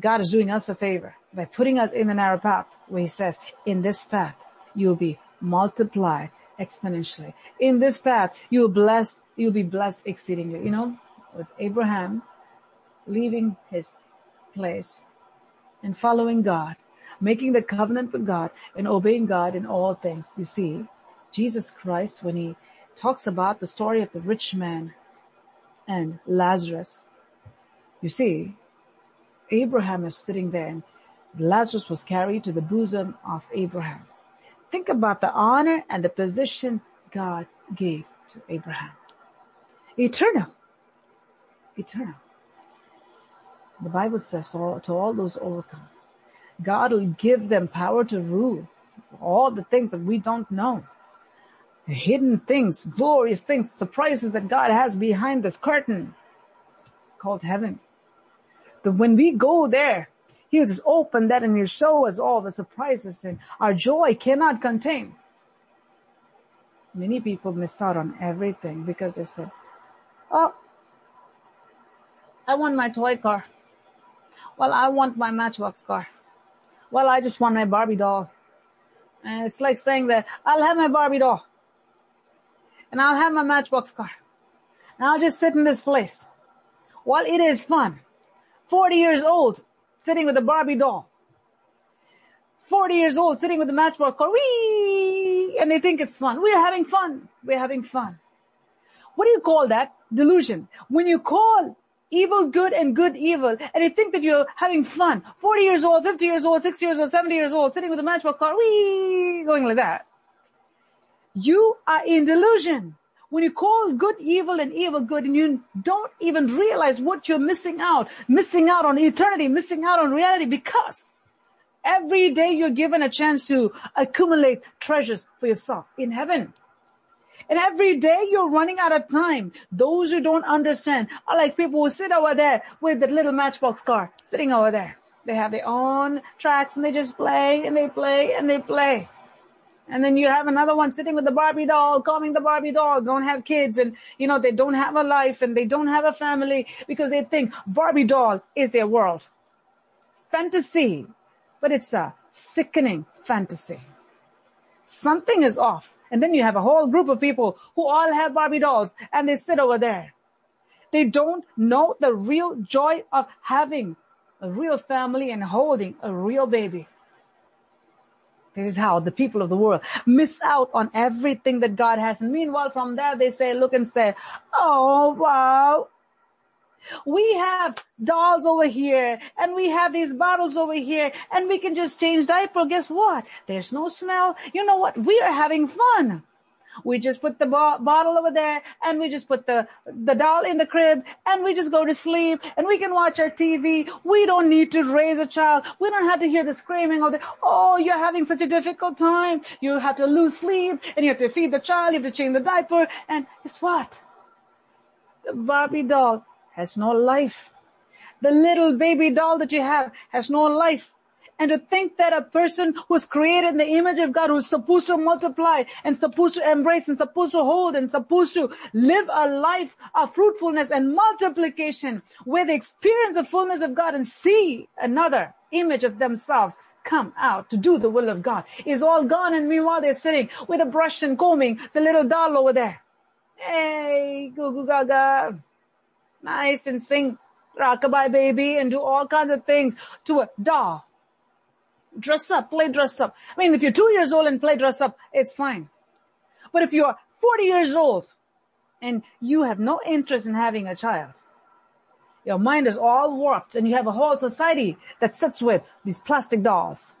God is doing us a favor by putting us in the narrow path where he says, in this path, you'll be multiplied exponentially. In this path, you'll bless, you'll be blessed exceedingly. You know, with Abraham leaving his place and following God, making the covenant with God and obeying God in all things. You see, Jesus Christ, when he talks about the story of the rich man and Lazarus, you see, Abraham is sitting there and Lazarus was carried to the bosom of Abraham. Think about the honor and the position God gave to Abraham. Eternal. Eternal. The Bible says all, to all those overcome, God will give them power to rule all the things that we don't know hidden things, glorious things, surprises that God has behind this curtain called heaven. That when we go there, He'll just open that and He'll show us all the surprises and our joy cannot contain. Many people miss out on everything because they said, oh, I want my toy car. Well, I want my matchbox car. Well, I just want my Barbie doll. And it's like saying that I'll have my Barbie doll and I'll have my matchbox car. And I'll just sit in this place. While it is fun. 40 years old, sitting with a Barbie doll. 40 years old, sitting with a matchbox car. Whee! And they think it's fun. We're having fun. We're having fun. What do you call that? Delusion. When you call evil good and good evil, and you think that you're having fun. 40 years old, 50 years old, 60 years old, 70 years old, sitting with a matchbox car, wee, going like that. You are in delusion. When you call good evil and evil good and you don't even realize what you're missing out, missing out on eternity, missing out on reality because every day you're given a chance to accumulate treasures for yourself in heaven. And every day you're running out of time. Those who don't understand are like people who sit over there with that little matchbox car sitting over there. They have their own tracks and they just play and they play and they play. And then you have another one sitting with the Barbie doll, calming the Barbie doll, don't have kids and, you know, they don't have a life and they don't have a family because they think Barbie doll is their world. Fantasy. But it's a sickening fantasy. Something is off. And then you have a whole group of people who all have Barbie dolls and they sit over there. They don't know the real joy of having a real family and holding a real baby. This is how the people of the world miss out on everything that God has. And meanwhile, from there, they say, look and say, oh, wow. We have dolls over here and we have these bottles over here and we can just change diaper. Guess what? There's no smell. You know what? We are having fun. We just put the bo- bottle over there and we just put the, the doll in the crib and we just go to sleep and we can watch our TV. We don't need to raise a child. We don't have to hear the screaming of the, oh, you're having such a difficult time. You have to lose sleep and you have to feed the child. You have to change the diaper and guess what? The Barbie doll has no life. The little baby doll that you have has no life and to think that a person who's created in the image of God, who's supposed to multiply and supposed to embrace and supposed to hold and supposed to live a life of fruitfulness and multiplication where they experience the fullness of God and see another image of themselves come out to do the will of God is all gone and meanwhile they're sitting with a brush and combing the little doll over there. Hey, goo goo gaga. Nice and sing rockabye baby and do all kinds of things to a doll dress up, play dress up. I mean, if you're two years old and play dress up, it's fine. But if you're 40 years old and you have no interest in having a child, your mind is all warped and you have a whole society that sits with these plastic dolls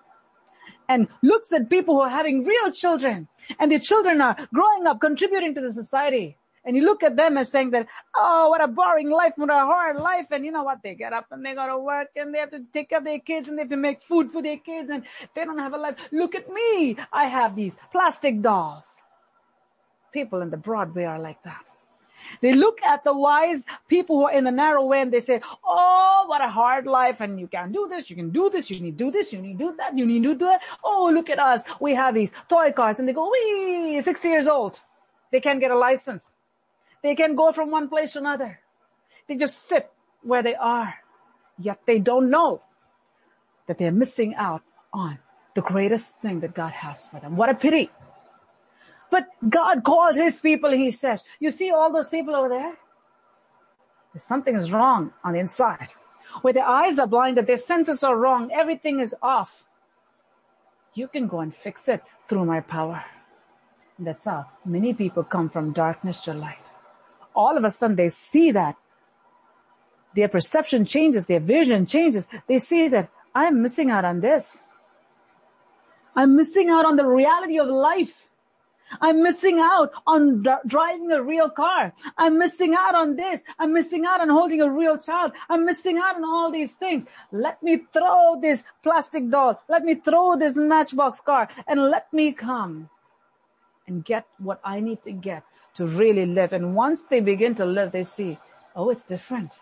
and looks at people who are having real children and their children are growing up contributing to the society and you look at them as saying that, oh, what a boring life, what a hard life. And you know what? They get up and they go to work and they have to take care of their kids and they have to make food for their kids and they don't have a life. Look at me. I have these plastic dolls. People in the Broadway are like that. They look at the wise people who are in the narrow way and they say, oh, what a hard life and you can't do this, you can do this, you need to do this, you need to do that, you need to do that. Oh, look at us. We have these toy cars and they go, wee, 60 years old. They can't get a license. They can go from one place to another. They just sit where they are. Yet they don't know that they're missing out on the greatest thing that God has for them. What a pity. But God calls his people he says, you see all those people over there? Something is wrong on the inside. Where their eyes are blinded, their senses are wrong, everything is off. You can go and fix it through my power. And that's how many people come from darkness to light all of a sudden they see that their perception changes, their vision changes. They see that I'm missing out on this. I'm missing out on the reality of life. I'm missing out on d- driving a real car. I'm missing out on this. I'm missing out on holding a real child. I'm missing out on all these things. Let me throw this plastic doll. Let me throw this matchbox car and let me come and get what I need to get to really live. And once they begin to live, they see, oh, it's different.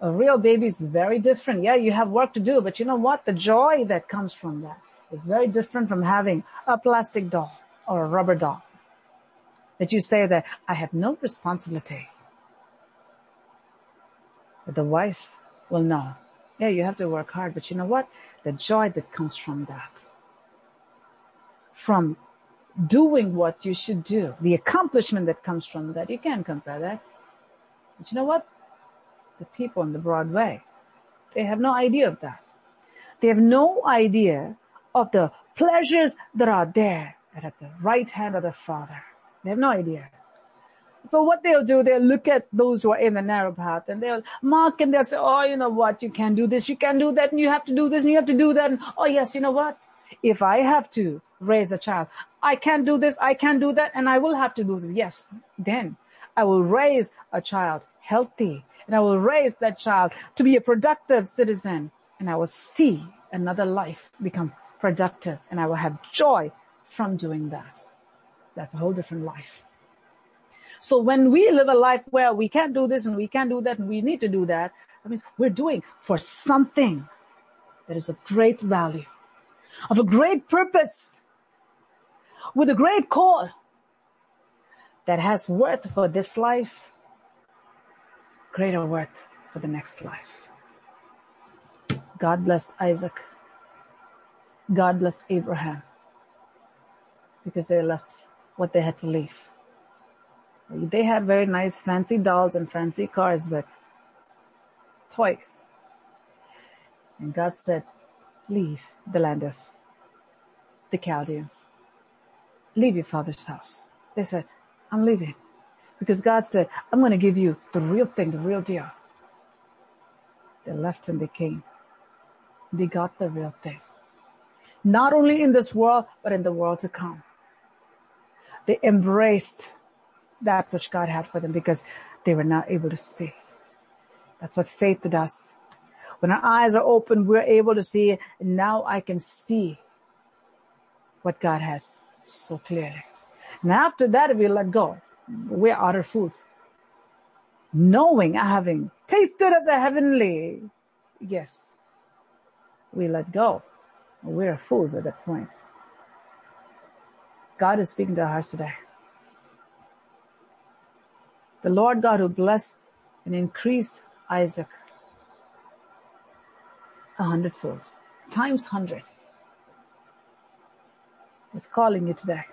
A real baby is very different. Yeah, you have work to do, but you know what? The joy that comes from that is very different from having a plastic doll or a rubber doll. That you say that I have no responsibility. But the wise will know. Yeah, you have to work hard, but you know what? The joy that comes from that. From doing what you should do, the accomplishment that comes from that, you can't compare that. But you know what? The people on the Broadway, they have no idea of that. They have no idea of the pleasures that are there at the right hand of the Father. They have no idea. So what they'll do, they'll look at those who are in the narrow path and they'll mark and they'll say, oh, you know what, you can do this, you can do that, and you have to do this, and you have to do that. And, oh yes, you know what? If I have to raise a child, I can't do this, I can't do that, and I will have to do this. Yes, then I will raise a child healthy and I will raise that child to be a productive citizen and I will see another life become productive and I will have joy from doing that. That's a whole different life. So when we live a life where we can't do this and we can't do that and we need to do that, that means we're doing for something that is of great value, of a great purpose, with a great call that has worth for this life, greater worth for the next life. God blessed Isaac. God blessed Abraham because they left what they had to leave. They had very nice fancy dolls and fancy cars, but toys. And God said, leave the land of the Chaldeans. Leave your father's house. They said, I'm leaving. Because God said, I'm going to give you the real thing, the real deal. They left and they came. They got the real thing. Not only in this world, but in the world to come. They embraced that which God had for them because they were not able to see. That's what faith does. When our eyes are open, we're able to see, now I can see what God has so clearly. And after that, we let go. We're utter fools. Knowing, having tasted of the heavenly, yes, we let go. We're fools at that point. God is speaking to our hearts today. The Lord God who blessed and increased Isaac a hundredfold, times hundred, is calling you today.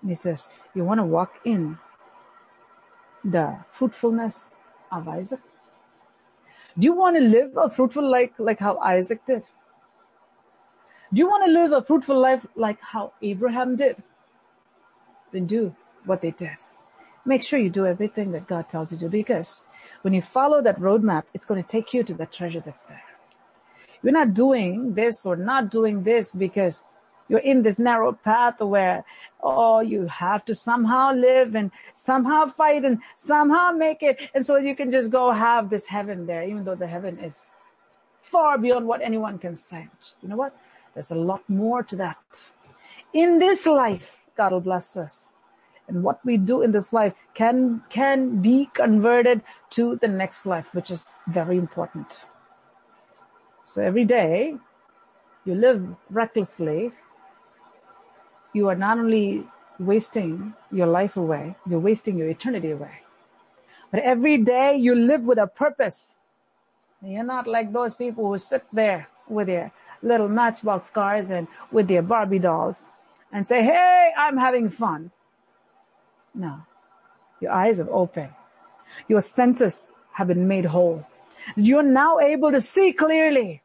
And he says, you want to walk in the fruitfulness of Isaac? Do you want to live a fruitful life like how Isaac did? Do you want to live a fruitful life like how Abraham did? Then do what they did make sure you do everything that God tells you to because when you follow that roadmap, it's going to take you to the treasure that's there. You're not doing this or not doing this because you're in this narrow path where, oh, you have to somehow live and somehow fight and somehow make it. And so you can just go have this heaven there, even though the heaven is far beyond what anyone can say. You know what? There's a lot more to that. In this life, God will bless us and what we do in this life can, can be converted to the next life, which is very important. So every day you live recklessly, you are not only wasting your life away, you're wasting your eternity away. But every day you live with a purpose. You're not like those people who sit there with their little matchbox cars and with their Barbie dolls and say, hey, I'm having fun. No. Your eyes have opened. Your senses have been made whole. You're now able to see clearly.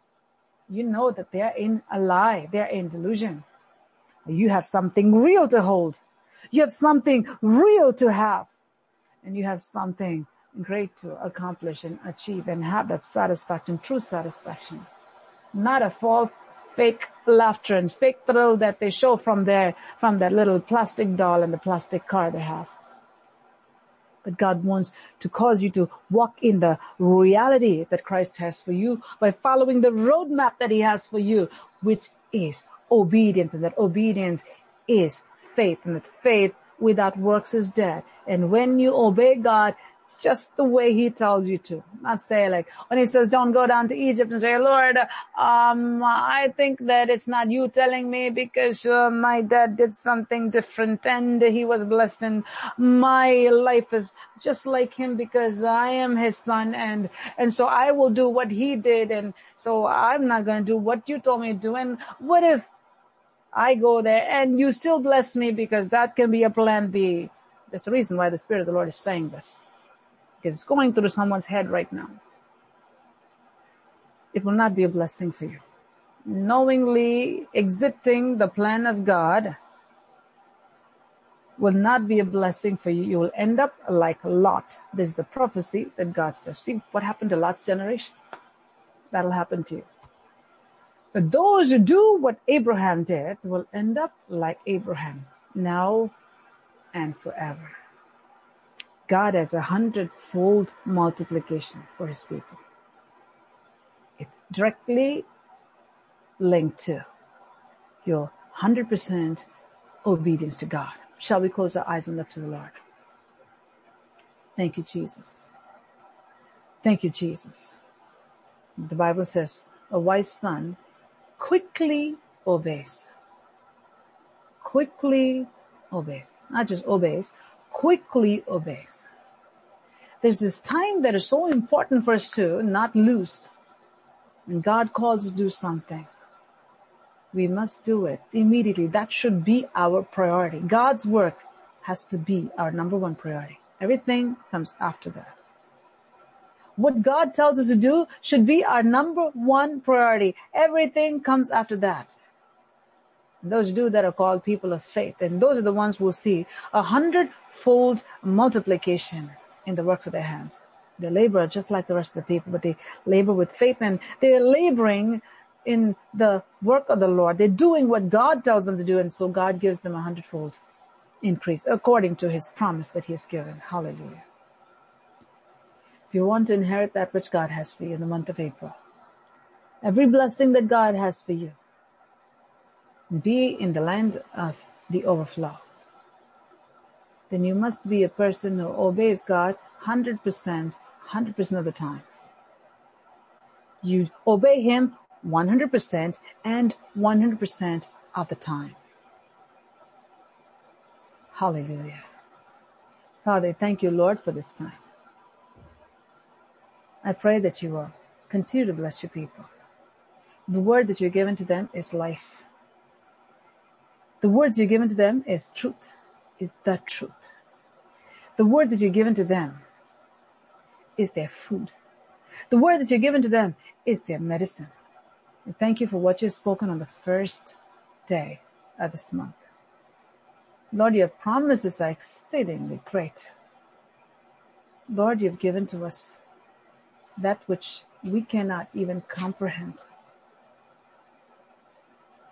You know that they're in a lie. They're in delusion. You have something real to hold. You have something real to have. And you have something great to accomplish and achieve and have that satisfaction, true satisfaction. Not a false, fake laughter and fake thrill that they show from their, from that little plastic doll and the plastic car they have. But God wants to cause you to walk in the reality that Christ has for you by following the roadmap that he has for you, which is obedience and that obedience is faith and that faith without works is dead. And when you obey God, just the way he tells you to. Not say like, when he says don't go down to Egypt and say, Lord, um, I think that it's not you telling me because uh, my dad did something different and he was blessed and my life is just like him because I am his son and, and so I will do what he did and so I'm not going to do what you told me to do. And what if I go there and you still bless me because that can be a plan B. That's the reason why the Spirit of the Lord is saying this is going through someone's head right now, it will not be a blessing for you. Knowingly exiting the plan of God will not be a blessing for you. You will end up like Lot. This is a prophecy that God says. See what happened to Lot's generation? That'll happen to you. But those who do what Abraham did will end up like Abraham now and forever. God has a hundredfold multiplication for his people. It's directly linked to your 100% obedience to God. Shall we close our eyes and look to the Lord? Thank you, Jesus. Thank you, Jesus. The Bible says a wise son quickly obeys. Quickly obeys. Not just obeys, quickly obeys. There's this time that is so important for us to not lose. When God calls us to do something, we must do it immediately. That should be our priority. God's work has to be our number one priority. Everything comes after that. What God tells us to do should be our number one priority. Everything comes after that. Those do that are called people of faith. And those are the ones who will see a hundredfold multiplication in the works of their hands. They labor just like the rest of the people, but they labor with faith and they're laboring in the work of the Lord. They're doing what God tells them to do, and so God gives them a hundredfold increase according to his promise that he has given. Hallelujah. If you want to inherit that which God has for you in the month of April, every blessing that God has for you, be in the land of the overflow. Then you must be a person who obeys God 100%, 100% of the time. You obey Him 100% and 100% of the time. Hallelujah. Father, thank you, Lord, for this time. I pray that you will continue to bless your people. The word that you're given to them is life. The words you're given to them is truth, is the truth. The word that you're given to them is their food. The word that you're given to them is their medicine. And thank you for what you've spoken on the first day of this month. Lord, your promises are exceedingly great. Lord, you've given to us that which we cannot even comprehend.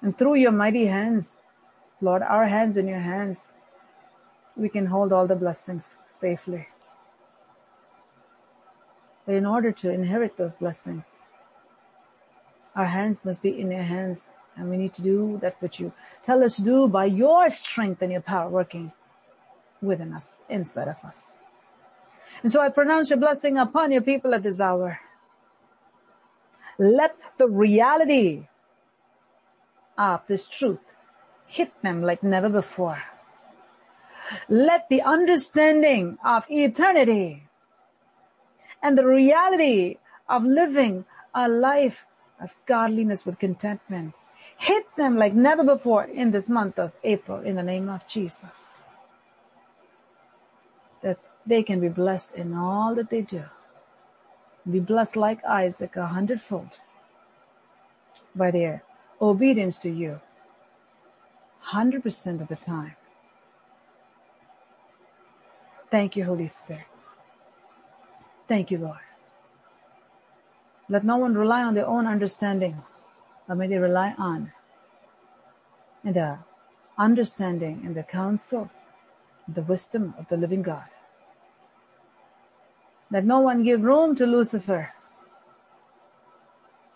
And through your mighty hands, Lord, our hands in your hands, we can hold all the blessings safely. But in order to inherit those blessings, our hands must be in your hands and we need to do that which you tell us to do by your strength and your power working within us, inside of us. And so I pronounce your blessing upon your people at this hour. Let the reality of this truth hit them like never before. Let the understanding of eternity and the reality of living a life of godliness with contentment hit them like never before in this month of April in the name of Jesus. That they can be blessed in all that they do. Be blessed like Isaac a hundredfold by their obedience to you 100% of the time. Thank you, Holy Spirit. Thank you, Lord. Let no one rely on their own understanding, but may they rely on the understanding and the counsel, the wisdom of the living God. Let no one give room to Lucifer,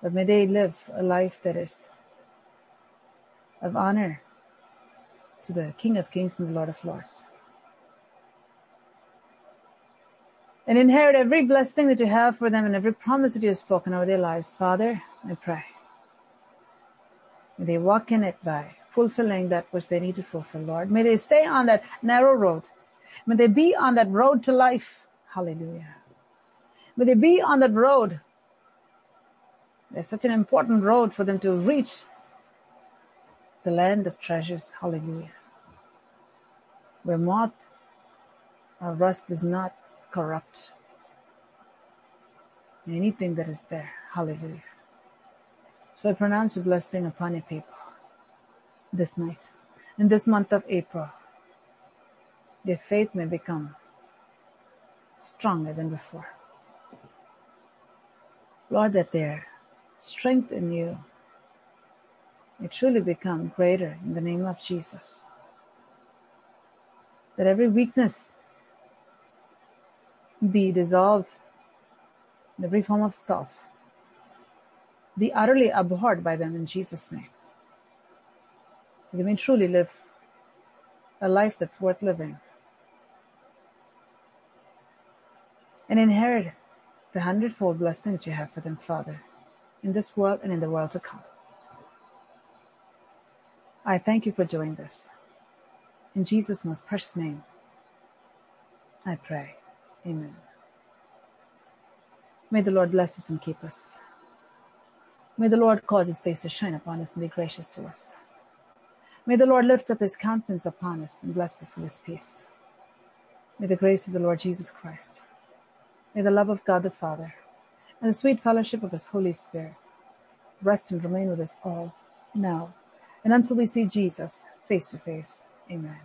but may they live a life that is of honor to the King of Kings and the Lord of Lords. And inherit every blessing that you have for them and every promise that you have spoken over their lives. Father, I pray. May they walk in it by fulfilling that which they need to fulfill, Lord. May they stay on that narrow road. May they be on that road to life. Hallelujah. May they be on that road. There's such an important road for them to reach the land of treasures. Hallelujah. Where moth or rust does not corrupt anything that is there. Hallelujah. So I pronounce a blessing upon your people this night, in this month of April. their faith may become stronger than before. Lord, that their strength in you may truly become greater in the name of Jesus. That every weakness be dissolved in every form of stuff, be utterly abhorred by them in Jesus' name. That they may truly live a life that's worth living and inherit the hundredfold blessing that you have for them, Father, in this world and in the world to come. I thank you for doing this. In Jesus' most precious name, I pray. Amen. May the Lord bless us and keep us. May the Lord cause his face to shine upon us and be gracious to us. May the Lord lift up his countenance upon us and bless us with his peace. May the grace of the Lord Jesus Christ, may the love of God the Father, and the sweet fellowship of his Holy Spirit rest and remain with us all now and until we see Jesus face to face. Amen.